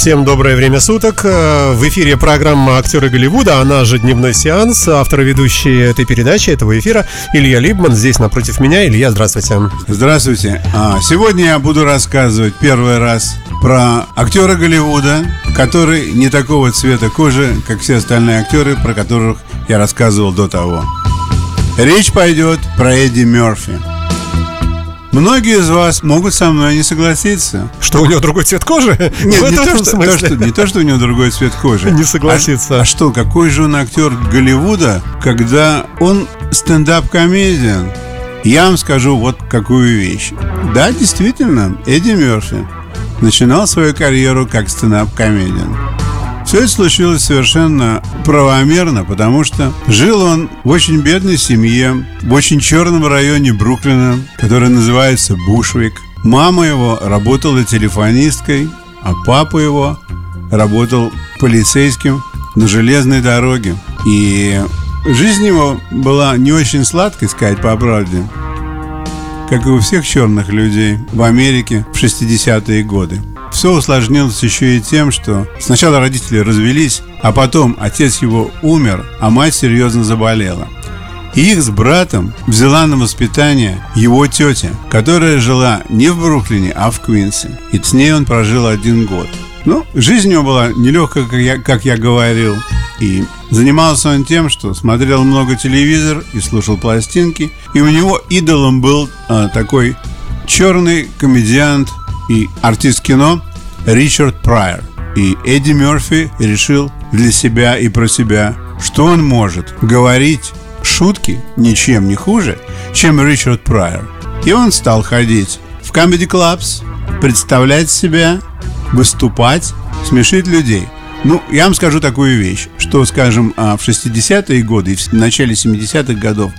Всем доброе время суток. Э, в эфире программа «Актеры Голливуда», она же «Дневной сеанс». Автор ведущий этой передачи, этого эфира Илья Либман. Здесь напротив меня. Илья, здравствуйте. Здравствуйте. А, сегодня я буду рассказывать первый раз про актера Голливуда, который не такого цвета кожи, как все остальные актеры, про которых я рассказывал до того. Речь пойдет про Эдди Мерфи. Многие из вас могут со мной не согласиться. Что у него другой цвет кожи? Нет, не то, что, то, что, не то, что у него другой цвет кожи. Не согласиться. А, а что, какой же он актер Голливуда, когда он стендап-комедиан? Я вам скажу вот какую вещь. Да, действительно, Эдди Мерфи начинал свою карьеру как стендап-комедиан. Все это случилось совершенно правомерно, потому что жил он в очень бедной семье, в очень черном районе Бруклина, который называется Бушвик. Мама его работала телефонисткой, а папа его работал полицейским на железной дороге. И жизнь его была не очень сладкой, сказать по правде, как и у всех черных людей в Америке в 60-е годы. Все усложнилось еще и тем, что сначала родители развелись, а потом отец его умер, а мать серьезно заболела. И их с братом взяла на воспитание его тетя, которая жила не в Бруклине, а в Квинсе. И с ней он прожил один год. Ну, жизнь у него была нелегкая, как я, как я говорил. И занимался он тем, что смотрел много телевизор и слушал пластинки. И у него идолом был а, такой черный комедиант и артист кино Ричард Прайер. И Эдди Мерфи решил для себя и про себя, что он может говорить шутки ничем не хуже, чем Ричард Прайер. И он стал ходить в comedy clubs, представлять себя, выступать, смешить людей. Ну, я вам скажу такую вещь, что, скажем, а, в 60-е годы и в начале 70-х годов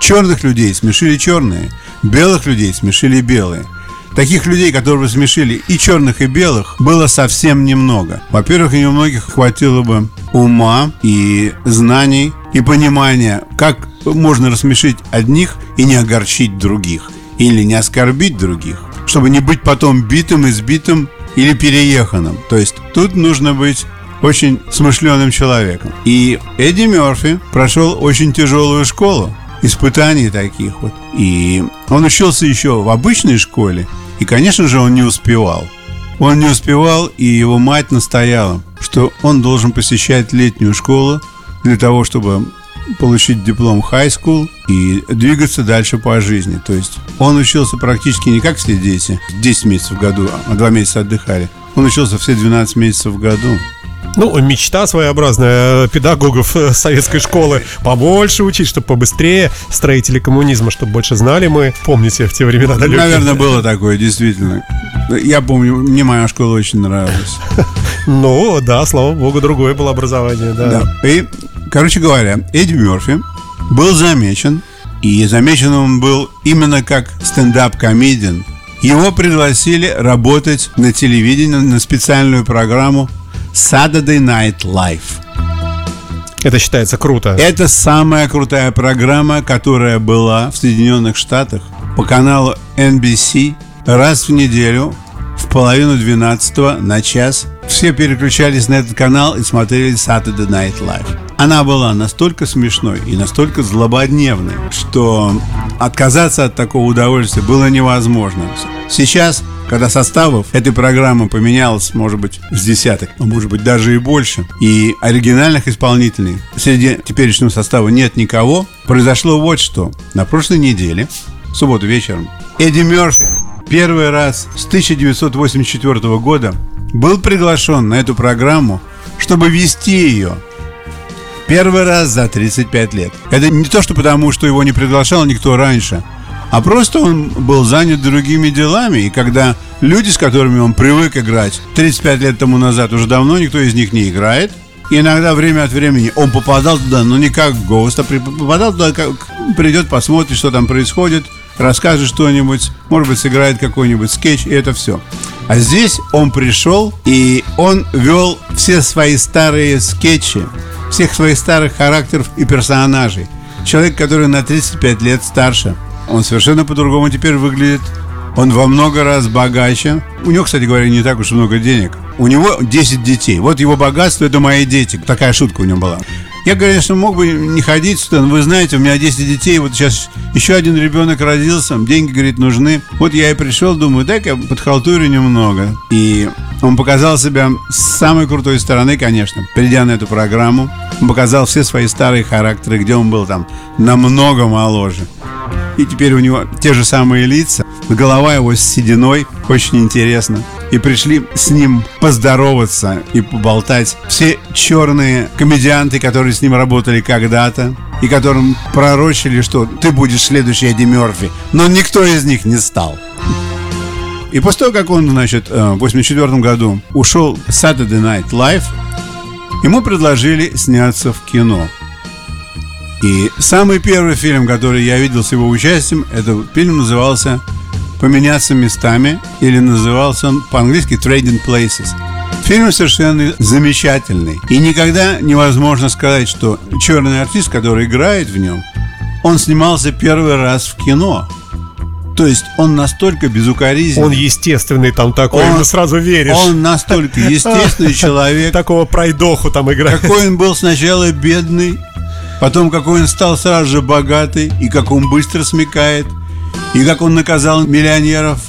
черных людей смешили черные, белых людей смешили белые – Таких людей, которые смешили и черных, и белых, было совсем немного. Во-первых, у многих хватило бы ума и знаний, и понимания, как можно рассмешить одних и не огорчить других, или не оскорбить других, чтобы не быть потом битым, избитым или перееханным. То есть тут нужно быть очень смышленым человеком. И Эдди Мерфи прошел очень тяжелую школу испытаний таких вот. И он учился еще в обычной школе, и, конечно же, он не успевал. Он не успевал, и его мать настояла, что он должен посещать летнюю школу для того, чтобы получить диплом high school и двигаться дальше по жизни. То есть он учился практически не как все дети, 10 месяцев в году, а 2 месяца отдыхали. Он учился все 12 месяцев в году. Ну, мечта своеобразная педагогов э, советской школы. Побольше учить, чтобы побыстрее строители коммунизма, чтобы больше знали мы. Помните в те времена далекие? Наверное, было такое, действительно. Я помню, мне моя школа очень нравилась. Ну, да, слава богу, другое было образование, да. да. И, короче говоря, Эдди Мерфи был замечен, и замечен он был именно как стендап-комедиан. Его пригласили работать на телевидении на специальную программу Saturday Night Live. Это считается круто. Это самая крутая программа, которая была в Соединенных Штатах по каналу NBC раз в неделю в половину двенадцатого на час. Все переключались на этот канал и смотрели Saturday Night Live. Она была настолько смешной и настолько злободневной, что отказаться от такого удовольствия было невозможно. Сейчас когда составов этой программы поменялось, может быть, с десяток, а может быть, даже и больше, и оригинальных исполнителей среди теперешнего состава нет никого, произошло вот что. На прошлой неделе, в субботу вечером, Эдди Мерфи первый раз с 1984 года был приглашен на эту программу, чтобы вести ее Первый раз за 35 лет. Это не то, что потому, что его не приглашал никто раньше, а просто он был занят другими делами, и когда люди, с которыми он привык играть 35 лет тому назад, уже давно никто из них не играет, иногда время от времени он попадал туда, но не как гость, а попадал туда, как придет, посмотрит, что там происходит, расскажет что-нибудь, может быть, сыграет какой-нибудь скетч, и это все. А здесь он пришел, и он вел все свои старые скетчи, всех своих старых характеров и персонажей. Человек, который на 35 лет старше, он совершенно по-другому теперь выглядит. Он во много раз богаче. У него, кстати говоря, не так уж много денег. У него 10 детей. Вот его богатство – это мои дети. Такая шутка у него была. Я, конечно, мог бы не ходить сюда, но вы знаете, у меня 10 детей, вот сейчас еще один ребенок родился, деньги, говорит, нужны. Вот я и пришел, думаю, дай-ка подхалтурю немного. И он показал себя с самой крутой стороны, конечно, придя на эту программу. Он показал все свои старые характеры, где он был там намного моложе. И теперь у него те же самые лица, голова его с сединой, очень интересно. И пришли с ним поздороваться и поболтать все черные комедианты, которые с ним работали когда-то, и которым пророчили, что ты будешь следующий Эдди Мерфи. Но никто из них не стал. И после того, как он, значит, э, в 84 году ушел Saturday Night Live, ему предложили сняться в кино – и самый первый фильм, который я видел с его участием, этот фильм назывался «Поменяться местами» или назывался он по-английски «Trading Places». Фильм совершенно замечательный. И никогда невозможно сказать, что черный артист, который играет в нем, он снимался первый раз в кино. То есть он настолько безукоризненный. Он естественный там такой, он, сразу веришь. Он настолько естественный человек. Такого пройдоху там играет. Какой он был сначала бедный, Потом, какой он стал сразу же богатый, и как он быстро смекает, и как он наказал миллионеров.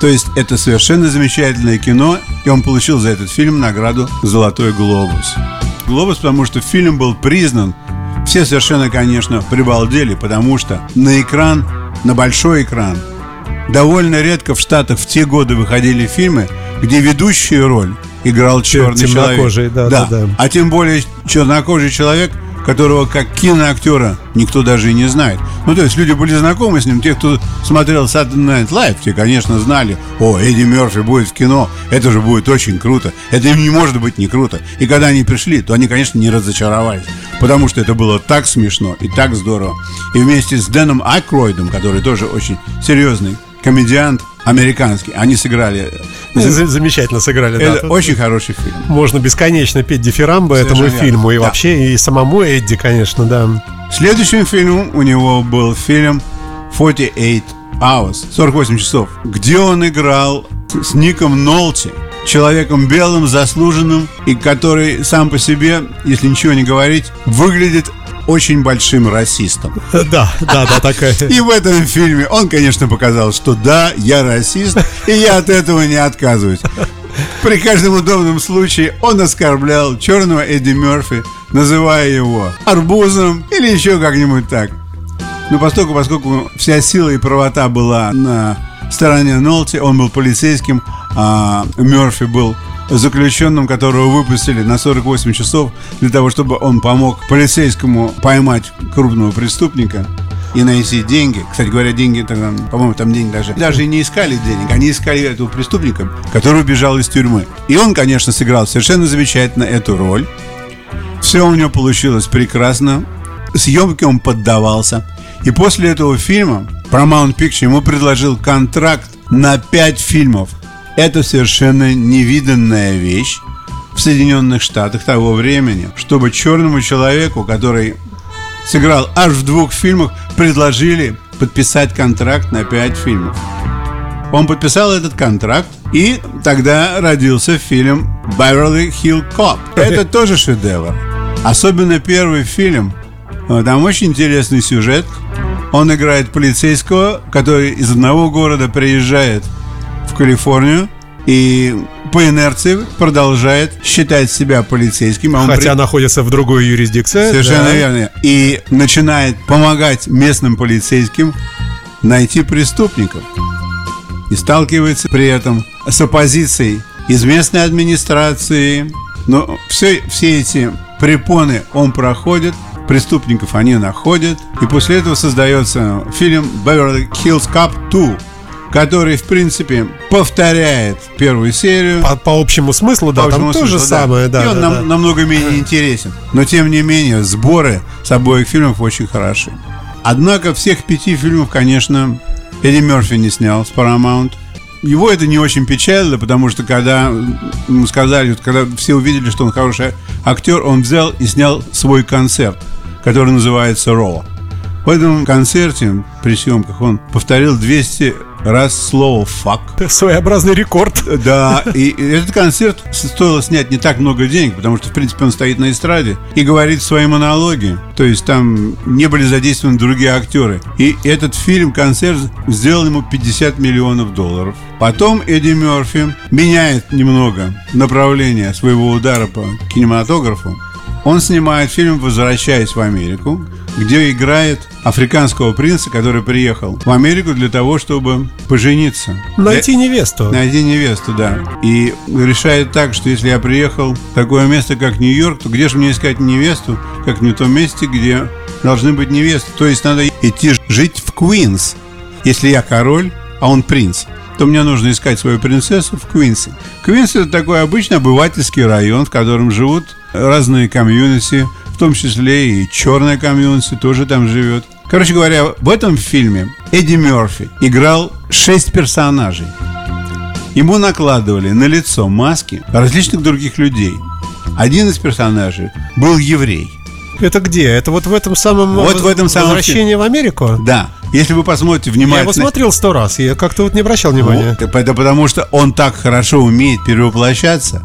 То есть это совершенно замечательное кино, и он получил за этот фильм награду «Золотой глобус». Глобус, потому что фильм был признан. Все совершенно, конечно, прибалдели, потому что на экран, на большой экран, довольно редко в Штатах в те годы выходили фильмы, где ведущую роль играл черный человек. Да, да. Да, да. А тем более чернокожий человек – которого как киноактера никто даже и не знает. Ну, то есть люди были знакомы с ним, те, кто смотрел Saturday Night Live, те, конечно, знали, о, Эдди Мерфи будет в кино, это же будет очень круто, это им не может быть не круто. И когда они пришли, то они, конечно, не разочаровались, потому что это было так смешно и так здорово. И вместе с Дэном Акройдом, который тоже очень серьезный комедиант американский. Они сыграли... Замечательно сыграли, Это да. очень хороший фильм. Можно бесконечно петь дифирамбы этому фильму. И да. вообще, и самому Эдди, конечно, да. Следующим фильмом у него был фильм 48 Hours, 48 часов, где он играл с Ником Нолти, человеком белым, заслуженным, и который сам по себе, если ничего не говорить, выглядит очень большим расистом. Да, да, да, такая. И в этом фильме он, конечно, показал, что да, я расист, и я от этого не отказываюсь. При каждом удобном случае он оскорблял черного Эдди Мерфи, называя его арбузом или еще как-нибудь так. Но поскольку, поскольку вся сила и правота была на стороне Нолти, он был полицейским, а Мерфи был заключенным, которого выпустили на 48 часов для того, чтобы он помог полицейскому поймать крупного преступника и найти деньги. Кстати говоря, деньги, тогда, по-моему, там деньги даже, даже не искали денег, они искали этого преступника, который убежал из тюрьмы. И он, конечно, сыграл совершенно замечательно эту роль. Все у него получилось прекрасно. Съемки он поддавался. И после этого фильма Paramount Picture ему предложил контракт на 5 фильмов – это совершенно невиданная вещь в Соединенных Штатах того времени, чтобы черному человеку, который сыграл аж в двух фильмах, предложили подписать контракт на пять фильмов. Он подписал этот контракт, и тогда родился фильм «Beverly Hill Cop». Это тоже шедевр. Особенно первый фильм. Там очень интересный сюжет. Он играет полицейского, который из одного города приезжает в Калифорнию и по инерции продолжает считать себя полицейским. А Хотя при... находится в другой юрисдикции. Совершенно да. верно. И начинает помогать местным полицейским найти преступников. И сталкивается при этом с оппозицией из местной администрации. Но все, все эти препоны он проходит, преступников они находят. И после этого создается фильм «Beverly Hills Cop 2», который, в принципе, повторяет первую серию. По, по общему смыслу, да, По там общему то же смыслу, да. самое, да. И он да, нам- да. намного менее интересен. Но, тем не менее, сборы с обоих фильмов очень хороши. Однако всех пяти фильмов, конечно, Эдди Мерфи не снял с Paramount. Его это не очень печально, потому что когда ему сказали, вот когда все увидели, что он хороший актер, он взял и снял свой концерт, который называется «Raw». В этом концерте при съемках он повторил 200 раз слово «fuck». Своеобразный рекорд. Да, и этот концерт стоило снять не так много денег, потому что, в принципе, он стоит на эстраде и говорит свои монологи. То есть там не были задействованы другие актеры. И этот фильм, концерт, сделал ему 50 миллионов долларов. Потом Эдди Мерфи меняет немного направление своего удара по кинематографу. Он снимает фильм «Возвращаясь в Америку», где играет африканского принца, который приехал в Америку для того, чтобы пожениться. Найти невесту. Найди невесту, да. И решает так, что если я приехал в такое место, как Нью-Йорк, то где же мне искать невесту, как не в том месте, где должны быть невесты. То есть надо идти жить в Квинс. Если я король, а он принц, то мне нужно искать свою принцессу в Квинсе. Квинс это такой обычный обывательский район, в котором живут разные комьюнити, в том числе и черная комьюнити тоже там живет. Короче говоря, в этом фильме Эдди Мерфи играл шесть персонажей. Ему накладывали на лицо маски различных других людей. Один из персонажей был еврей. Это где? Это вот в этом самом Вот в этом самом возвращении в Америку? Да, если вы посмотрите Я его внимательно... смотрел сто раз, я как-то вот не обращал внимания. Вот, это потому что он так хорошо умеет перевоплощаться.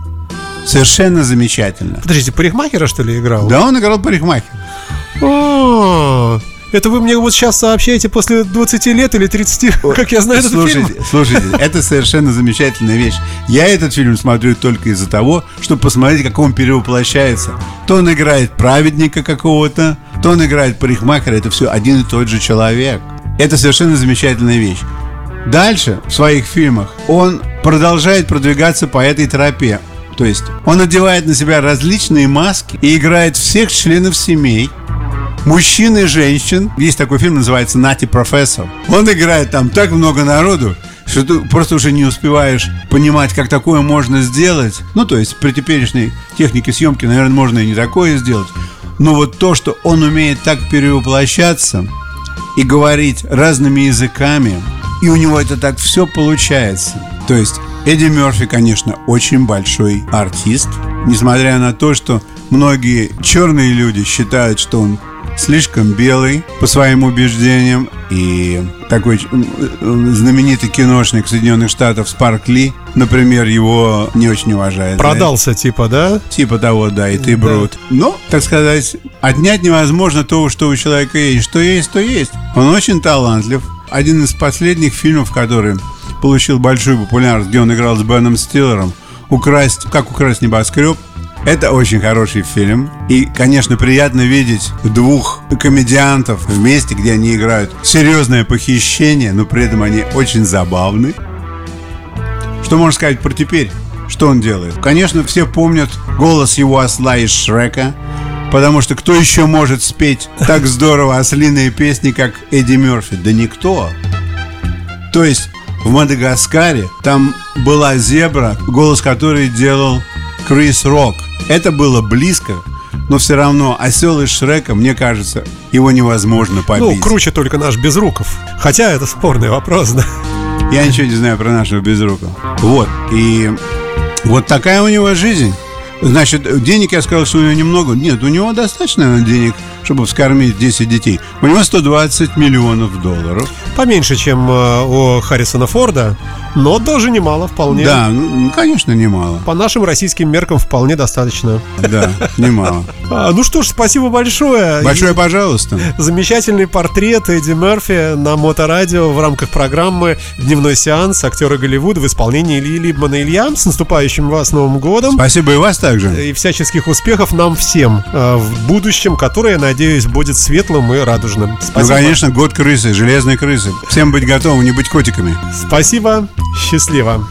Совершенно замечательно. Подождите, парикмахера что ли играл? Да, он играл парикмахера. А, Это вы мне вот сейчас сообщаете после 20 лет или 30, как я знаю этот слушайте, фильм? слушайте, это совершенно замечательная вещь. Я этот фильм смотрю только из-за того, чтобы посмотреть, как он перевоплощается. То он играет праведника какого-то, то он играет парикмахера. Это все один и тот же человек. Это совершенно замечательная вещь. Дальше в своих фильмах он продолжает продвигаться по этой тропе. То есть он одевает на себя различные маски и играет всех членов семей, мужчин и женщин. Есть такой фильм, называется «Нати профессор». Он играет там так много народу, что ты просто уже не успеваешь понимать, как такое можно сделать. Ну, то есть при теперешней технике съемки, наверное, можно и не такое сделать. Но вот то, что он умеет так перевоплощаться и говорить разными языками, и у него это так все получается. То есть Эдди Мерфи, конечно, очень большой артист, несмотря на то, что многие черные люди считают, что он слишком белый по своим убеждениям. И такой м, э, знаменитый киношник Соединенных Штатов Спарк Ли, например, его не очень уважает. Продался типа, да? Типа того, да, и ты Да. брут. Но, так сказать, отнять невозможно то, что у человека есть. Что есть, то есть. Он очень талантлив. Один из последних фильмов, который получил большую популярность, где он играл с Беном Стиллером, «Украсть, как украсть небоскреб», это очень хороший фильм. И, конечно, приятно видеть двух комедиантов вместе, где они играют серьезное похищение, но при этом они очень забавны. Что можно сказать про теперь? Что он делает? Конечно, все помнят голос его осла из Шрека, потому что кто еще может спеть так здорово ослиные песни, как Эдди Мерфи? Да никто. То есть в Мадагаскаре там была зебра, голос которой делал Крис Рок. Это было близко, но все равно осел из Шрека, мне кажется, его невозможно побить. Ну, круче только наш Безруков. Хотя это спорный вопрос, да. Я ничего не знаю про нашего безрукого. Вот. И вот такая у него жизнь. Значит, денег я сказал, что у него немного. Нет, у него достаточно денег, чтобы вскормить 10 детей. У него 120 миллионов долларов. Поменьше, чем э, у Харрисона Форда, но тоже немало вполне. Да, ну, конечно, немало. По нашим российским меркам вполне достаточно. Да, немало. А, ну что ж, спасибо большое. Большое пожалуйста. Замечательный портрет Эдди Мерфи на Моторадио в рамках программы «Дневной сеанс» актера Голливуда в исполнении Ильи Либмана. Илья, с наступающим вас Новым годом! Спасибо и вас также. И всяческих успехов нам всем э, в будущем, которое, надеюсь, будет светлым и радужным. Ну, Спасибо. конечно, год крысы, железной крысы. Всем быть готовым, не быть котиками. Спасибо. Счастливо.